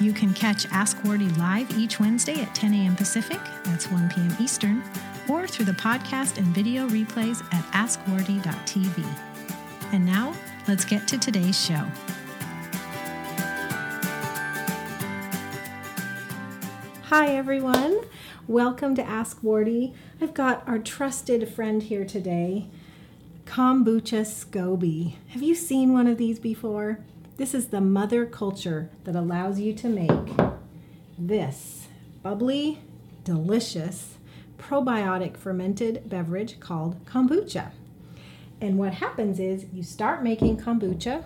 You can catch Ask Wardee live each Wednesday at 10 a.m. Pacific, that's 1 p.m. Eastern, or through the podcast and video replays at askwardee.tv. And now, let's get to today's show. Hi, everyone. Welcome to Ask Wardee. I've got our trusted friend here today, Kombucha SCOBY. Have you seen one of these before? This is the mother culture that allows you to make this bubbly, delicious, probiotic fermented beverage called kombucha. And what happens is you start making kombucha.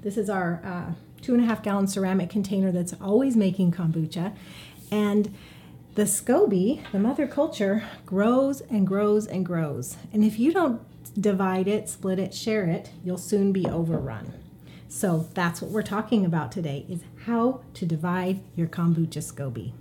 This is our uh, two and a half gallon ceramic container that's always making kombucha. And the SCOBY, the mother culture, grows and grows and grows. And if you don't divide it, split it, share it, you'll soon be overrun. So that's what we're talking about today is how to divide your kombucha SCOBY.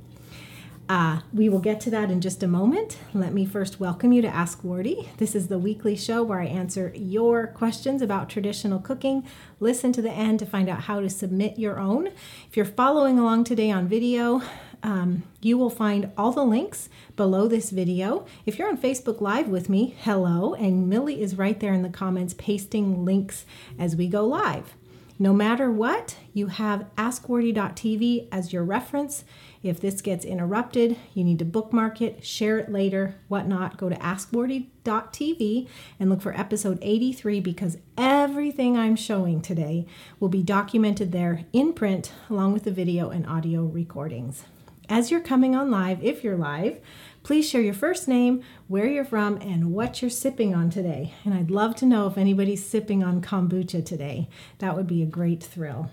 Uh, we will get to that in just a moment. Let me first welcome you to Ask Wardee. This is the weekly show where I answer your questions about traditional cooking. Listen to the end to find out how to submit your own. If you're following along today on video, um, you will find all the links below this video. If you're on Facebook Live with me, hello, and Millie is right there in the comments pasting links as we go live. No matter what, you have askwardee.tv as your reference. If this gets interrupted, you need to bookmark it, share it later, whatnot. Go to askwardee.tv and look for episode 83 because everything I'm showing today will be documented there in print along with the video and audio recordings. As you're coming on live, if you're live, please share your first name, where you're from, and what you're sipping on today. And I'd love to know if anybody's sipping on kombucha today. That would be a great thrill.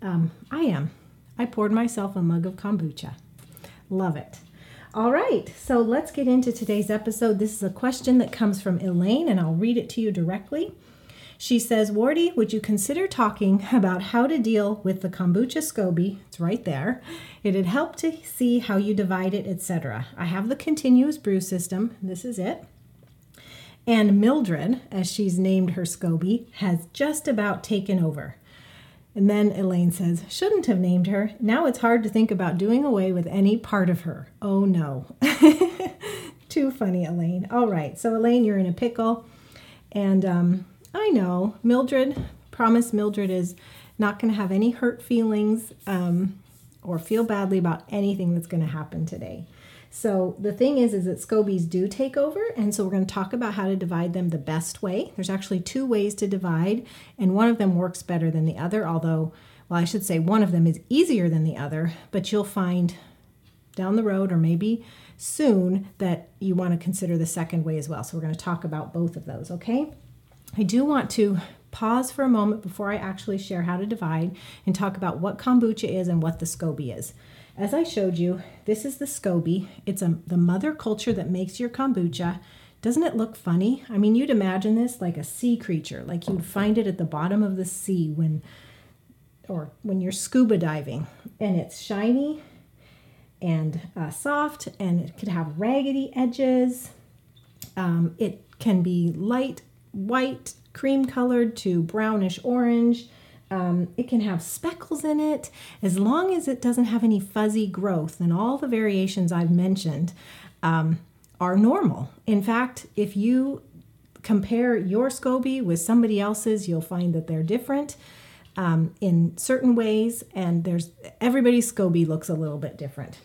Um, I am. I poured myself a mug of kombucha. Love it. All right, so let's get into today's episode. This is a question that comes from Elaine, and I'll read it to you directly. She says, Wardee, would you consider talking about how to deal with the kombucha SCOBY? It's right there. It'd help to see how you divide it, etc. I have the continuous brew system. This is it. And Mildred, as she's named her SCOBY, has just about taken over. And then Elaine says, shouldn't have named her. Now it's hard to think about doing away with any part of her. Oh no. Too funny, Elaine. All right, so Elaine, you're in a pickle. And um, I know. Mildred, promise Mildred is not going to have any hurt feelings um, or feel badly about anything that's going to happen today. So the thing is, is that scobies do take over, and so we're going to talk about how to divide them the best way. There's actually two ways to divide, and one of them works better than the other. Although, well, I should say one of them is easier than the other, but you'll find down the road or maybe soon that you want to consider the second way as well. So we're going to talk about both of those. Okay. I do want to pause for a moment before I actually share how to divide and talk about what kombucha is and what the SCOBY is. As I showed you, this is the SCOBY. It's a, the mother culture that makes your kombucha. Doesn't it look funny? I mean, you'd imagine this like a sea creature, like you'd find it at the bottom of the sea when or when you're scuba diving. And it's shiny and uh, soft and it could have raggedy edges. Um, it can be light white, cream colored to brownish orange. Um, it can have speckles in it as long as it doesn't have any fuzzy growth. And all the variations I've mentioned um, are normal. In fact, if you compare your SCOBY with somebody else's, you'll find that they're different um, in certain ways, and there's everybody's SCOBY looks a little bit different.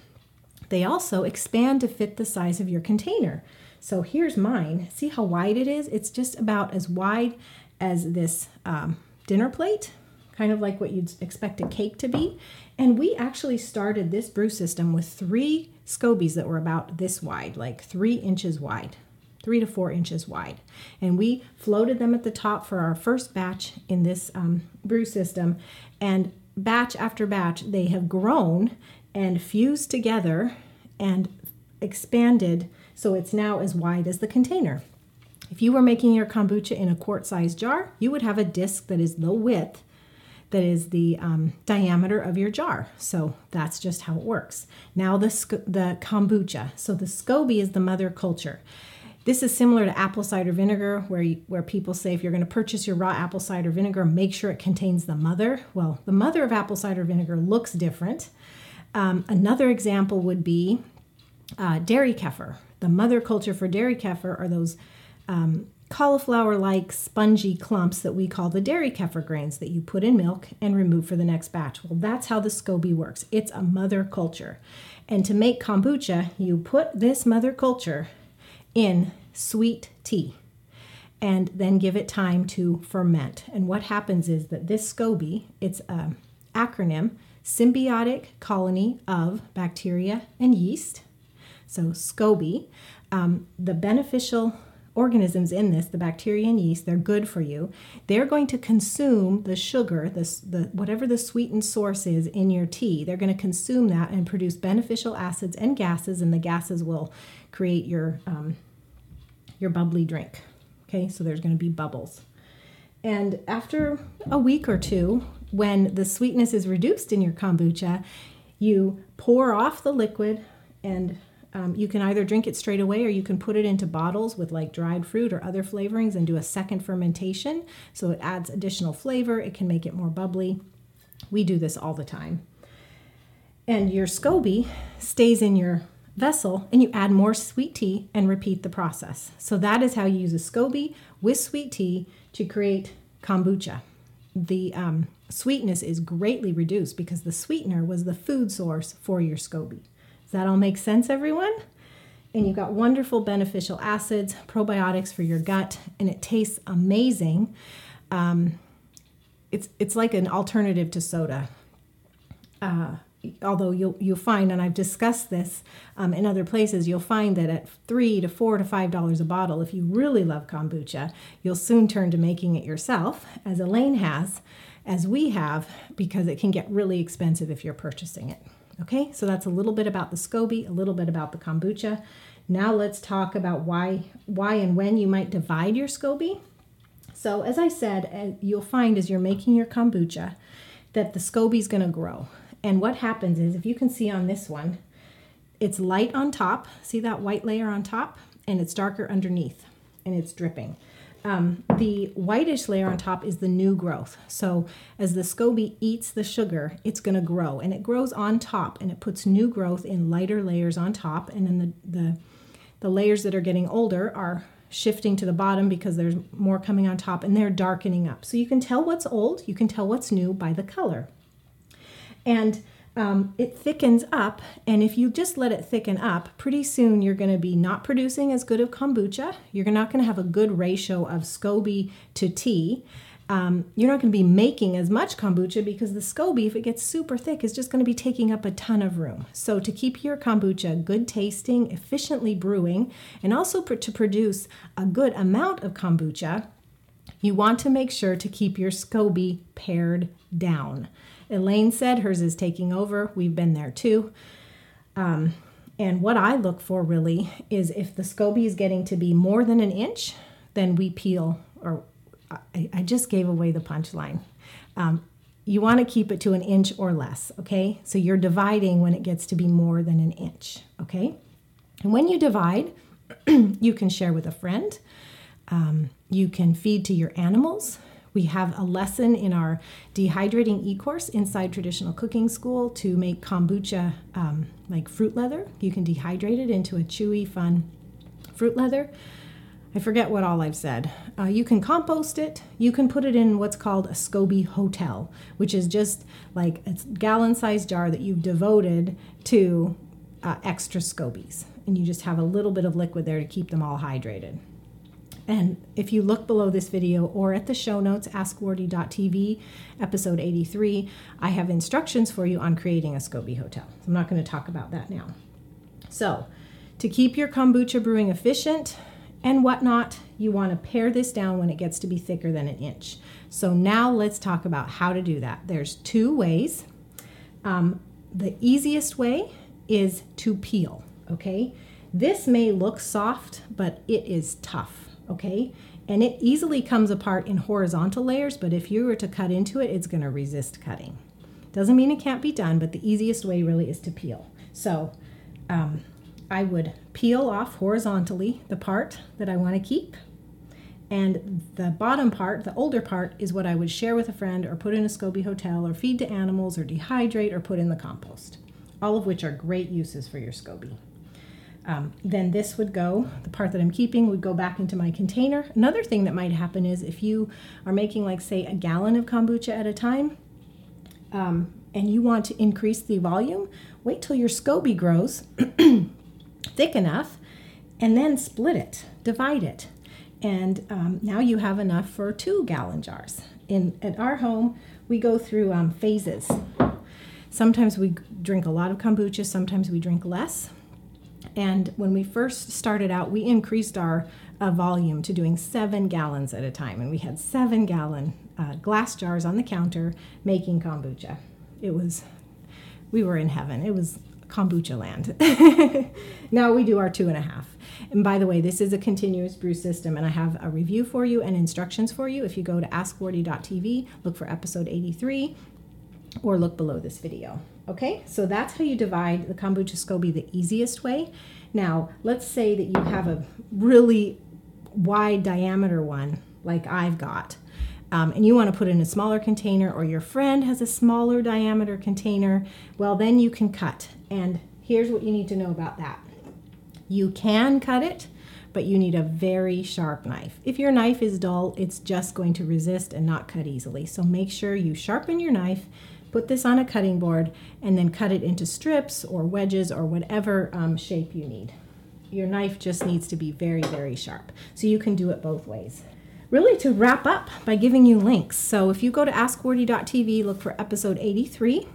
They also expand to fit the size of your container. So here's mine. See how wide it is? It's just about as wide as this um, dinner plate, kind of like what you'd expect a cake to be. And we actually started this brew system with three scobies that were about this wide, like three inches wide, three to four inches wide. And we floated them at the top for our first batch in this um, brew system. And batch after batch, they have grown and fused together and expanded so it's now as wide as the container. If you were making your kombucha in a quart sized jar, you would have a disc that is the width that is the um, diameter of your jar. So that's just how it works. Now the, the kombucha. So the SCOBY is the mother culture. This is similar to apple cider vinegar, where, you, where people say if you're going to purchase your raw apple cider vinegar, make sure it contains the mother. Well, the mother of apple cider vinegar looks different. Um, another example would be uh, dairy kefir. The mother culture for dairy kefir are those um, cauliflower like spongy clumps that we call the dairy kefir grains that you put in milk and remove for the next batch. Well, that's how the SCOBY works. It's a mother culture. And to make kombucha, you put this mother culture in sweet tea and then give it time to ferment. And what happens is that this SCOBY, it's an acronym, symbiotic colony of bacteria and yeast. So SCOBY, um, the beneficial organisms in this, the bacteria and yeast, they're good for you. They're going to consume the sugar, the, the whatever the sweetened source is in your tea. They're going to consume that and produce beneficial acids and gases, and the gases will create your um, your bubbly drink. Okay, so there's going to be bubbles. And after a week or two, when the sweetness is reduced in your kombucha, you pour off the liquid and um, you can either drink it straight away or you can put it into bottles with like dried fruit or other flavorings and do a second fermentation. So it adds additional flavor, it can make it more bubbly. We do this all the time. And your SCOBY stays in your vessel and you add more sweet tea and repeat the process. So that is how you use a SCOBY with sweet tea to create kombucha. The um, sweetness is greatly reduced because the sweetener was the food source for your SCOBY. Does that all make sense, everyone? And you've got wonderful beneficial acids, probiotics for your gut, and it tastes amazing. Um, it's it's like an alternative to soda. Uh, although you'll you'll find, and I've discussed this um, in other places, you'll find that at three to four to five dollars a bottle, if you really love kombucha, you'll soon turn to making it yourself, as Elaine has, as we have, because it can get really expensive if you're purchasing it. Okay, so that's a little bit about the SCOBY, a little bit about the kombucha. Now let's talk about why, why and when you might divide your SCOBY. So as I said, uh, you'll find as you're making your kombucha that the SCOBY is going to grow. And what happens is, if you can see on this one, it's light on top. See that white layer on top? And it's darker underneath, and it's dripping. Um, the whitish layer on top is the new growth. So as the SCOBY eats the sugar, it's going to grow and it grows on top and it puts new growth in lighter layers on top. And then the, the, the layers that are getting older are shifting to the bottom because there's more coming on top and they're darkening up. So you can tell what's old, you can tell what's new by the color. And um, it thickens up. And if you just let it thicken up, pretty soon you're going to be not producing as good of kombucha. You're not going to have a good ratio of SCOBY to tea. Um, you're not going to be making as much kombucha because the SCOBY, if it gets super thick, is just going to be taking up a ton of room. So, to keep your kombucha good tasting, efficiently brewing, and also to produce a good amount of kombucha, you want to make sure to keep your SCOBY pared down. Elaine said hers is taking over. We've been there too. Um, and what I look for really is if the SCOBY is getting to be more than an inch, then we peel, or I, I just gave away the punchline. Um, you want to keep it to an inch or less, okay? So you're dividing when it gets to be more than an inch, okay? And when you divide, you can share with a friend. Um, you can feed to your animals. We have a lesson in our dehydrating e-course inside traditional cooking school to make kombucha um, like fruit leather. You can dehydrate it into a chewy, fun fruit leather. I forget what all I've said. Uh, you can compost it. You can put it in what's called a SCOBY hotel, which is just like a gallon sized jar that you've devoted to uh, extra SCOBYs. And you just have a little bit of liquid there to keep them all hydrated. And if you look below this video or at the show notes, askwardee.tv, episode 83, I have instructions for you on creating a SCOBY hotel. I'm not going to talk about that now. So, to keep your kombucha brewing efficient and whatnot, you want to pare this down when it gets to be thicker than an inch. So, now let's talk about how to do that. There's two ways. Um, the easiest way is to peel, okay? This may look soft, but it is tough, okay? And it easily comes apart in horizontal layers, but if you were to cut into it, it's going to resist cutting. Doesn't mean it can't be done, but the easiest way really is to peel. So um, I would peel off horizontally the part that I want to keep. And the bottom part, the older part, is what I would share with a friend or put in a SCOBY hotel or feed to animals or dehydrate or put in the compost, all of which are great uses for your SCOBY. Um, then this would go, the part that I'm keeping would go back into my container. Another thing that might happen is if you are making, like, say, a gallon of kombucha at a time, um, and you want to increase the volume, wait till your SCOBY grows thick enough and then split it, divide it. And um, now you have enough for two gallon jars. In At our home, we go through um, phases. Sometimes we drink a lot of kombucha, sometimes we drink less. And when we first started out, we increased our uh, volume to doing seven gallons at a time. And we had seven gallon uh, glass jars on the counter making kombucha. It was, we were in heaven. It was kombucha land. now we do our two and a half. And by the way, this is a continuous brew system, and I have a review for you and instructions for you. If you go to askwardee.tv, look for episode 83, or look below this video. Okay, so that's how you divide the kombucha SCOBY the easiest way. Now, let's say that you have a really wide diameter one, like I've got um, and you want to put in a smaller container or your friend has a smaller diameter container, well, then you can cut. And here's what you need to know about that you can cut it, but you need a very sharp knife. If your knife is dull, it's just going to resist and not cut easily. So make sure you sharpen your knife, put this on a cutting board, and then cut it into strips or wedges or whatever um, shape you need. Your knife just needs to be very, very sharp. So you can do it both ways really to wrap up by giving you links. So if you go to askwardee.tv, look for episode 83,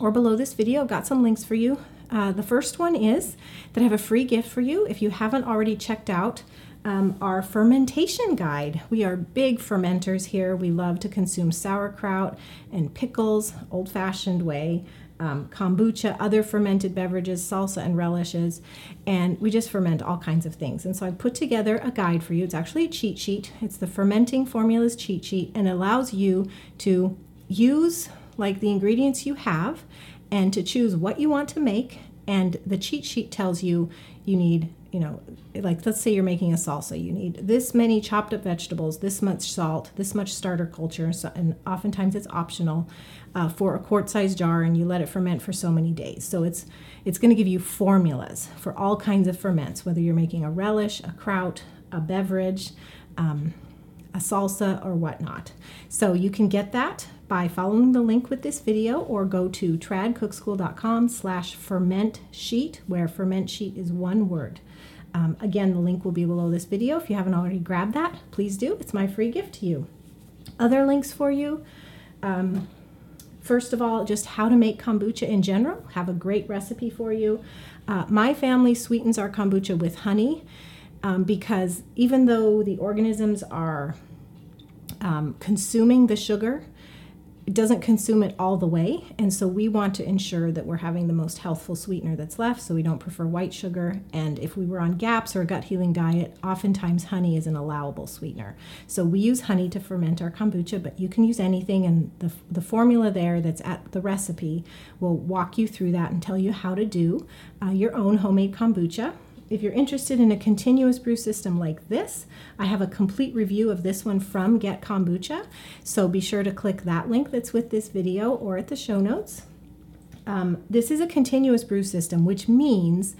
or below this video, I've got some links for you. Uh, the first one is that I have a free gift for you if you haven't already checked out um, our fermentation guide. We are big fermenters here. We love to consume sauerkraut and pickles, old fashioned way um, kombucha, other fermented beverages, salsa, and relishes. And we just ferment all kinds of things. And so I put together a guide for you. It's actually a cheat sheet, it's the Fermenting Formulas cheat sheet, and allows you to use like the ingredients you have and to choose what you want to make. And the cheat sheet tells you you need you know, like let's say you're making a salsa, you need this many chopped up vegetables, this much salt, this much starter culture, so, and oftentimes it's optional uh, for a quart size jar, and you let it ferment for so many days. So it's it's going to give you formulas for all kinds of ferments, whether you're making a relish, a kraut, a beverage. Um, a salsa or whatnot. So you can get that by following the link with this video or go to tradcookschool.com slash ferment sheet where ferment sheet is one word. Um, again, the link will be below this video. If you haven't already grabbed that, please do. It's my free gift to you. Other links for you. Um, first of all, just how to make kombucha in general. Have a great recipe for you. Uh, my family sweetens our kombucha with honey um, because even though the organisms are um, consuming the sugar, doesn't consume it all the way. And so we want to ensure that we're having the most healthful sweetener that's left. So we don't prefer white sugar. And if we were on GAPS or a gut healing diet, oftentimes honey is an allowable sweetener. So we use honey to ferment our kombucha, but you can use anything. And the, the formula there that's at the recipe will walk you through that and tell you how to do uh, your own homemade kombucha if you're interested in a continuous brew system like this, I have a complete review of this one from Get Kombucha. So be sure to click that link that's with this video or at the show notes. Um, this is a continuous brew system, which means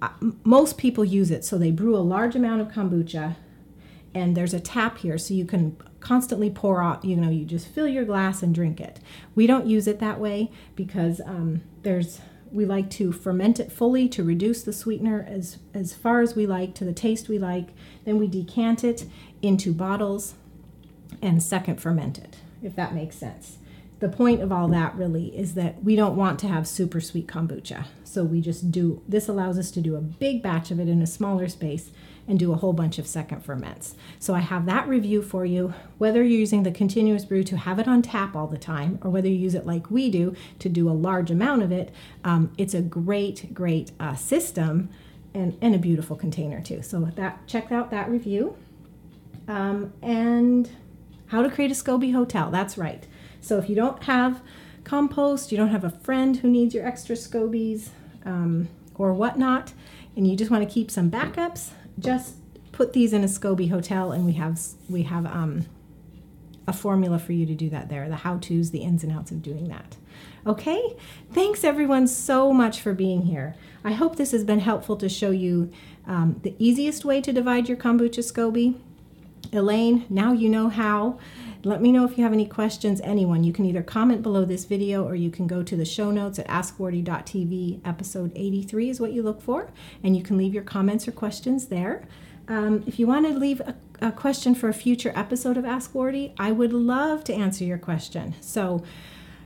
uh, most people use it. So they brew a large amount of kombucha, and there's a tap here, so you can constantly pour out. You know, you just fill your glass and drink it. We don't use it that way because um, there's we like to ferment it fully to reduce the sweetener as, as far as we like to the taste we like. Then we decant it into bottles and second ferment it, if that makes sense. The point of all that really is that we don't want to have super sweet kombucha. So we just do, this allows us to do a big batch of it in a smaller space and do a whole bunch of second ferments. So I have that review for you, whether you're using the continuous brew to have it on tap all the time, or whether you use it like we do to do a large amount of it, um, it's a great, great uh, system and, and a beautiful container too. So that check out that review. Um, and how to create a SCOBY hotel. That's right. So if you don't have compost, you don't have a friend who needs your extra SCOBYs um, or whatnot, and you just want to keep some backups, just put these in a SCOBY hotel, and we have we have um, a formula for you to do that there. The how tos, the ins and outs of doing that. Okay, thanks everyone so much for being here. I hope this has been helpful to show you um, the easiest way to divide your kombucha SCOBY. Elaine, now you know how. Let me know if you have any questions, anyone. You can either comment below this video or you can go to the show notes at askwardee.tv. Episode 83 is what you look for, and you can leave your comments or questions there. Um, if you want to leave a, a, question for a future episode of Ask Wardee, I would love to answer your question. So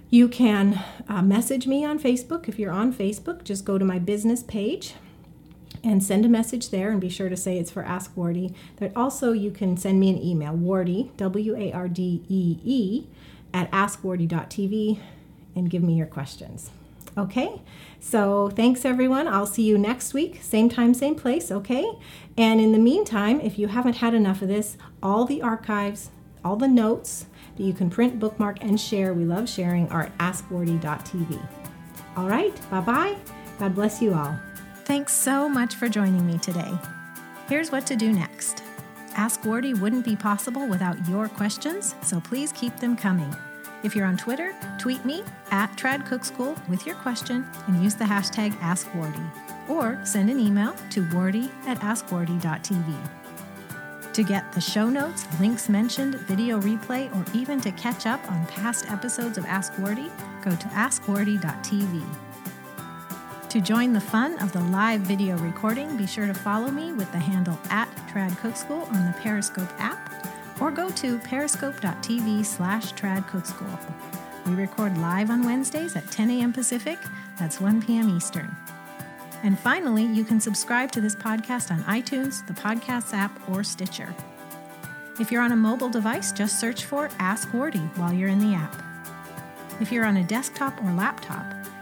you can uh, message me on Facebook. If you're on Facebook, just go to my business page and send a message there and be sure to say it's for Ask Wardee. But also, you can send me an email, Wardee, W A R D E E, at askwardee.tv and give me your questions. Okay, so thanks everyone. I'll see you next week, same time, same place, okay? And in the meantime, if you haven't had enough of this, all the archives, all the notes that you can print, bookmark, and share, we love sharing, are at askwardee.tv. All right, bye bye. God bless you all. Thanks so much for joining me today. Here's what to do next. Ask Wardee wouldn't be possible without your questions, so please keep them coming. If you're on Twitter, tweet me at Trad Cook School with your question and use the hashtag AskWardee. Or send an email to wardee at askwardee.tv. To get the show notes, links mentioned, video replay, or even to catch up on past episodes of Ask Wardee, go to askwardee.tv. To join the fun of the live video recording, be sure to follow me with the handle at Trad Cook School on the Periscope app or go to periscope.tv slash tradcookschool. We record live on Wednesdays at 10 a.m. Pacific, that's 1 p.m. Eastern. And finally, you can subscribe to this podcast on iTunes, the Podcasts app, or Stitcher. If you're on a mobile device, just search for Ask Wardee while you're in the app. If you're on a desktop or laptop,